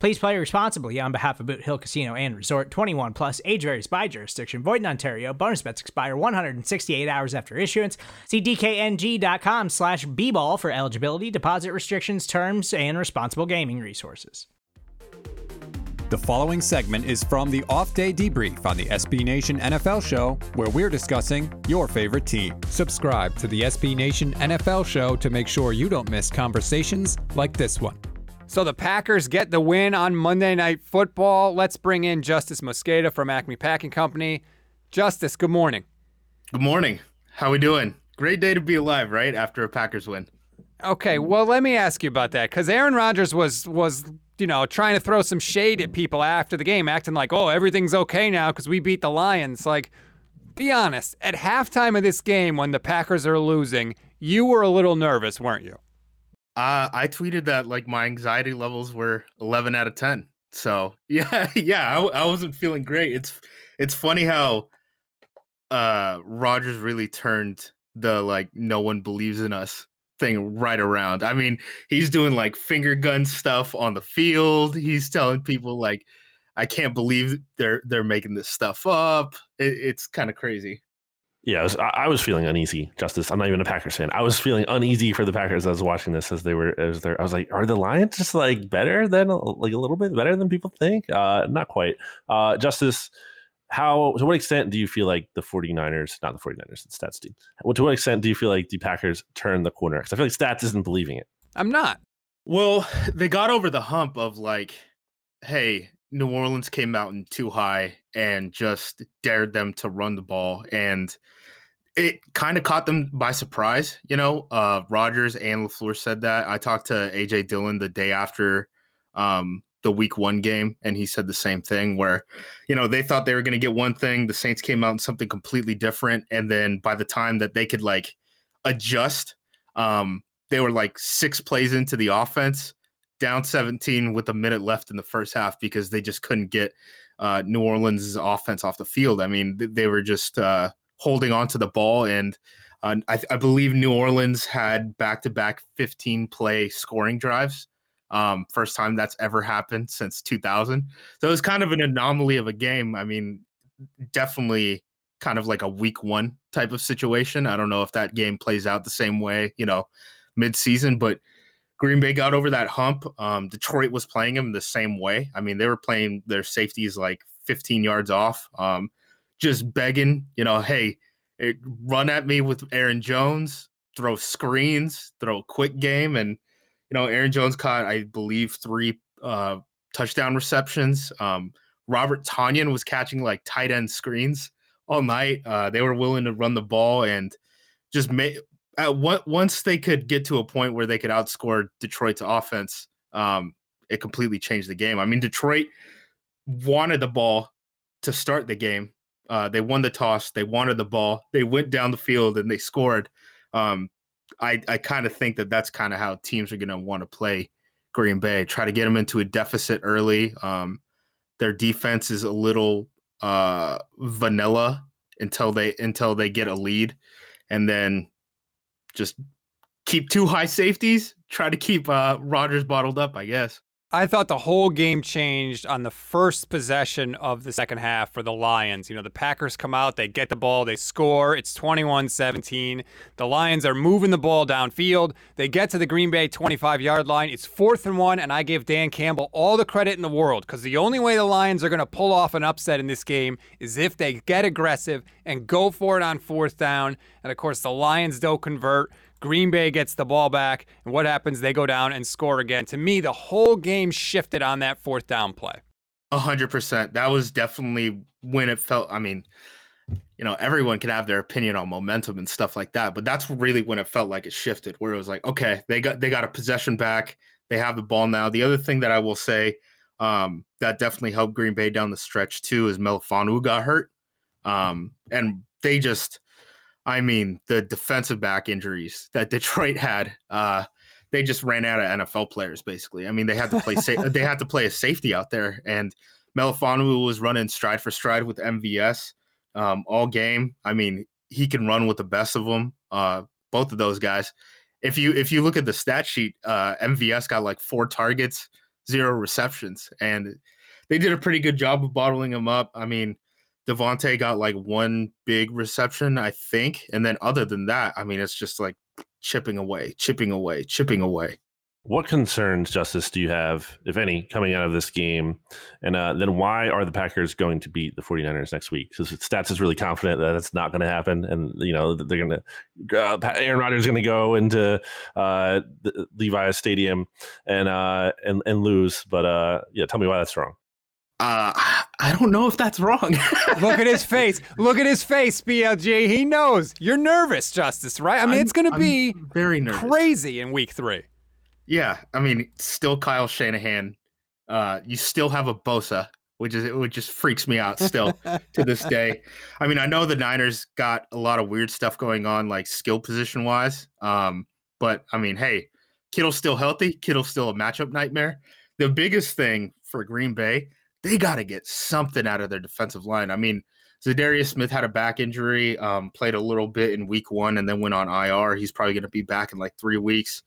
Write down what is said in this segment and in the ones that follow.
Please play responsibly on behalf of Boot Hill Casino and Resort 21 Plus, age varies by jurisdiction, void in Ontario. Bonus bets expire 168 hours after issuance. See DKNG.com slash B ball for eligibility, deposit restrictions, terms, and responsible gaming resources. The following segment is from the off day debrief on the SB Nation NFL show, where we're discussing your favorite team. Subscribe to the SB Nation NFL show to make sure you don't miss conversations like this one. So the Packers get the win on Monday Night Football. Let's bring in Justis Mosqueda from Acme Packing Company. Justis, good morning. Good morning. How we doing? Great day to be alive, right? After a Packers win. Okay, well, let me ask you about that because Aaron Rodgers was was you know trying to throw some shade at people after the game, acting like, "Oh, everything's okay now because we beat the Lions." Like, be honest. At halftime of this game, when the Packers are losing, you were a little nervous, weren't you? Uh, I tweeted that like my anxiety levels were 11 out of 10. So yeah, yeah, I, I wasn't feeling great. It's it's funny how uh Rodgers really turned the like no one believes in us thing right around. I mean, he's doing like finger gun stuff on the field. He's telling people like, I can't believe they're they're making this stuff up. It, it's kind of crazy yeah, I was, I was, feeling uneasy. Justis. I'm not even a Packers fan. I was feeling uneasy for the Packers. As I was watching this as they were as there. I was like, are the Lions just like better than like a little bit better than people think? Uh, not quite. Uh, Justis, how to what extent do you feel like the 49ers, not the 49ers, the stats team. Well, to what extent do you feel like the Packers turned the corner? Because I feel like stats isn't believing it. I'm not. Well, they got over the hump of like, hey, New Orleans came out in too high and just dared them to run the ball and it kind of caught them by surprise, you know. Uh Rodgers and LaFleur said that. I talked to AJ Dillon the day after um the week one game, and he said the same thing where, you know, they thought they were gonna get one thing, the Saints came out in something completely different, and then by the time that they could like adjust, um, they were like six plays into the offense down 17 with a minute left in the first half because they just couldn't get uh, New Orleans' offense off the field. I mean, they were just uh, holding on to the ball, and uh, I, I, believe New Orleans had back to back 15 play scoring drives. Um, first time that's ever happened since 2000. So it was kind of an anomaly of a game. I mean, definitely kind of like a week one type of situation. I don't know if that game plays out the same way, you know, mid season, but Green Bay got over that hump. Um, Detroit was playing them the same way. I mean, they were playing their safeties like 15 yards off, um, just begging, you know, hey, it, run at me with Aaron Jones, throw screens, throw a quick game. And, you know, Aaron Jones caught, I believe, three uh, touchdown receptions. Um, Robert Tonyan was catching like tight end screens all night. Uh, they were willing to run the ball and just make at what once they could get to a point where they could outscore Detroit's offense, um, it completely changed the game. I mean, Detroit wanted the ball to start the game. Uh, they won the toss. They wanted the ball. They went down the field and they scored. Um, I I kind of think that that's kind of how teams are going to want to play Green Bay. Try to get them into a deficit early. Um, their defense is a little uh, vanilla until they until they get a lead, and then just keep two high safeties, try to keep uh, Rodgers bottled up, I guess. I thought the whole game changed on the first possession of the second half for the Lions. You know, the Packers come out, they get the ball, they score. It's 21 17. The Lions are moving the ball downfield. They get to the Green Bay 25 yard line. It's fourth and one, and I give Dan Campbell all the credit in the world because the only way the Lions are going to pull off an upset in this game is if they get aggressive and go for it on fourth down. And of course, the Lions don't convert. Green Bay gets the ball back, and what happens? They go down and score again. To me, the whole game shifted on that fourth down play. A hundred percent. That was definitely when it felt. I mean, you know, everyone can have their opinion on momentum and stuff like that, but that's really when it felt like it shifted, where it was like, okay, they got they got a possession back, they have the ball now. The other thing that I will say um, that definitely helped Green Bay down the stretch too is Melifonwu got hurt, um, and they just I mean, the defensive back injuries that Detroit had, uh, they just ran out of NFL players. Basically, I mean, they had to play sa- they had to play a safety out there, and Melifonwu was running stride for stride with MVS um, all game. I mean, he can run with the best of them. Uh, both of those guys. If you if you look at the stat sheet, uh, MVS got like four targets, zero receptions, and they did a pretty good job of bottling him up. I mean, Davante got like one big reception, I think. And then other than that, I mean, it's just like chipping away, chipping away, chipping away. What concerns, Justis, do you have, if any, coming out of this game? And uh, then why are the Packers going to beat the 49ers next week? Because Stats is really confident that it's not going to happen. And, you know, they're going to, uh, Aaron Rodgers is going to go into uh, Levi's Stadium and, uh, and, and lose. But uh, yeah, tell me why that's wrong. Uh, I don't know if that's wrong. Look at his face. Look at his face, BLG. He knows. You're nervous, Justis. right? I mean, I'm, it's going to be very nervous. crazy in week three. Yeah. I mean, still Kyle Shanahan. Uh, you still have a Bosa, which is which just freaks me out still to this day. I mean, I know the Niners got a lot of weird stuff going on, like skill position wise. Um, but I mean, hey, Kittle's still healthy. Kittle's still a matchup nightmare. The biggest thing for Green Bay they got to get something out of their defensive line. I mean, Za'Darius Smith had a back injury, um, played a little bit in week one, and then went on IR. He's probably going to be back in like three weeks.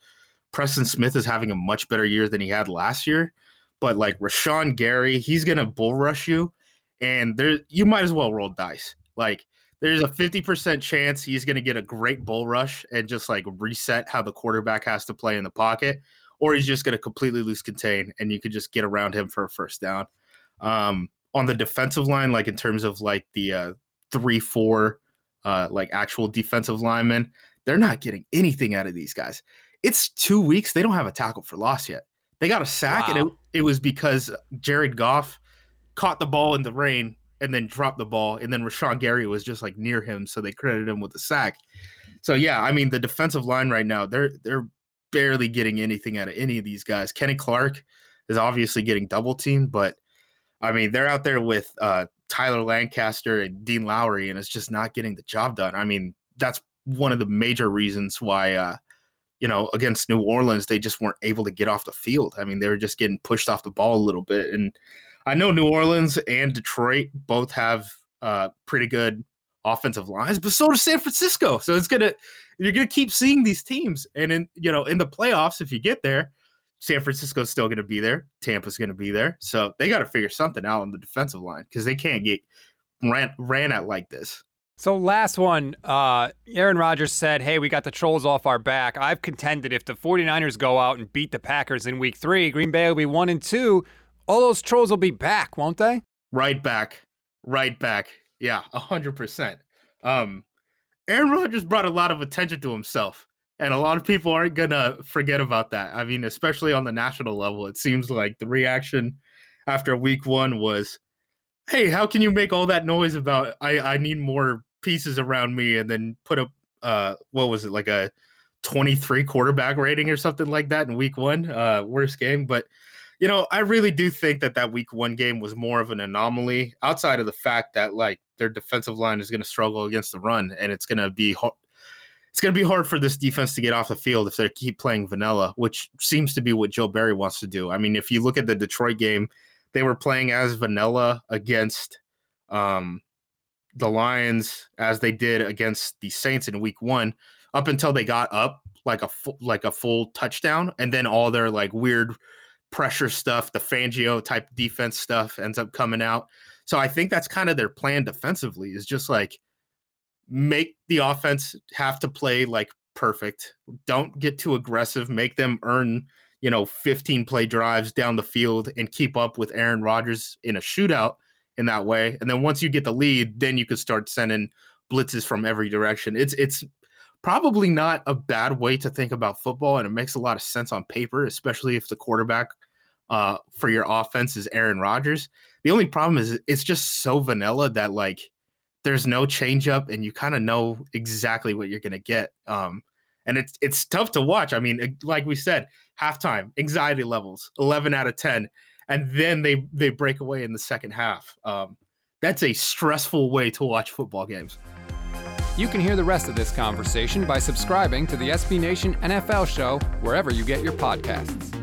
Preston Smith is having a much better year than he had last year. But like Rashan Gary, he's going to bull rush you, and there you might as well roll dice. Like there's a 50% chance he's going to get a great bull rush and just like reset how the quarterback has to play in the pocket, or he's just going to completely lose contain and you could just get around him for a first down. Um, on the defensive line, like in terms of like the uh, three, four, uh, like actual defensive linemen, they're not getting anything out of these guys. It's two weeks. They don't have a tackle for loss yet. They got a sack, wow. and it, it was because Jared Goff caught the ball in the rain and then dropped the ball, and then Rashan Gary was just like near him, so they credited him with the sack. So yeah, I mean the defensive line right now, they're they're barely getting anything out of any of these guys. Kenny Clark is obviously getting double teamed, but I mean, they're out there with uh, Tyler Lancaster and Dean Lowry, and it's just not getting the job done. I mean, that's one of the major reasons why, uh, you know, against New Orleans, they just weren't able to get off the field. I mean, they were just getting pushed off the ball a little bit. And I know New Orleans and Detroit both have uh, pretty good offensive lines, but so does San Francisco. So it's gonna you're gonna keep seeing these teams, and in you know in the playoffs, if you get there, San Francisco's still going to be there. Tampa's going to be there. So they got to figure something out on the defensive line because they can't get ran, ran at like this. So last one, uh, Aaron Rodgers said, hey, we got the trolls off our back. I've contended if the 49ers go out and beat the Packers in week three, Green Bay will be one and two. All those trolls will be back, won't they? Right back. Right back. Yeah, 100%. Um, Aaron Rodgers brought a lot of attention to himself and a lot of people aren't gonna forget about that. I mean, especially on the national level, it seems like the reaction after week one was, "Hey, how can you make all that noise about I I need more pieces around me?" And then put up uh what was it like a 23 quarterback rating or something like that in week one, uh worst game. But you know, I really do think that that week one game was more of an anomaly outside of the fact that like their defensive line is going to struggle against the run and it's going to be it's going to be hard for this defense to get off the field if they keep playing vanilla, which seems to be what Joe Barry wants to do. I mean, if you look at the Detroit game, they were playing as vanilla against um, the Lions as they did against the Saints in Week One, up until they got up like a like a full touchdown, and then all their like weird pressure stuff, the Fangio type defense stuff ends up coming out. So I think that's kind of their plan defensively is just like make the offense have to play like perfect. Don't get too aggressive, make them earn, you know, 15 play drives down the field and keep up with Aaron Rodgers in a shootout in that way. And then once you get the lead, then you could start sending blitzes from every direction. It's it's probably not a bad way to think about football, and it makes a lot of sense on paper, especially if the quarterback uh, for your offense is Aaron Rodgers. The only problem is it's just so vanilla that like there's no changeup, and you kind of know exactly what you're gonna get. Um, and it's it's tough to watch. I mean, like we said, halftime anxiety levels 11 out of 10 and then they they break away in the second half. Um, that's a stressful way to watch football games. You can hear the rest of this conversation by subscribing to the SB Nation NFL show wherever you get your podcasts.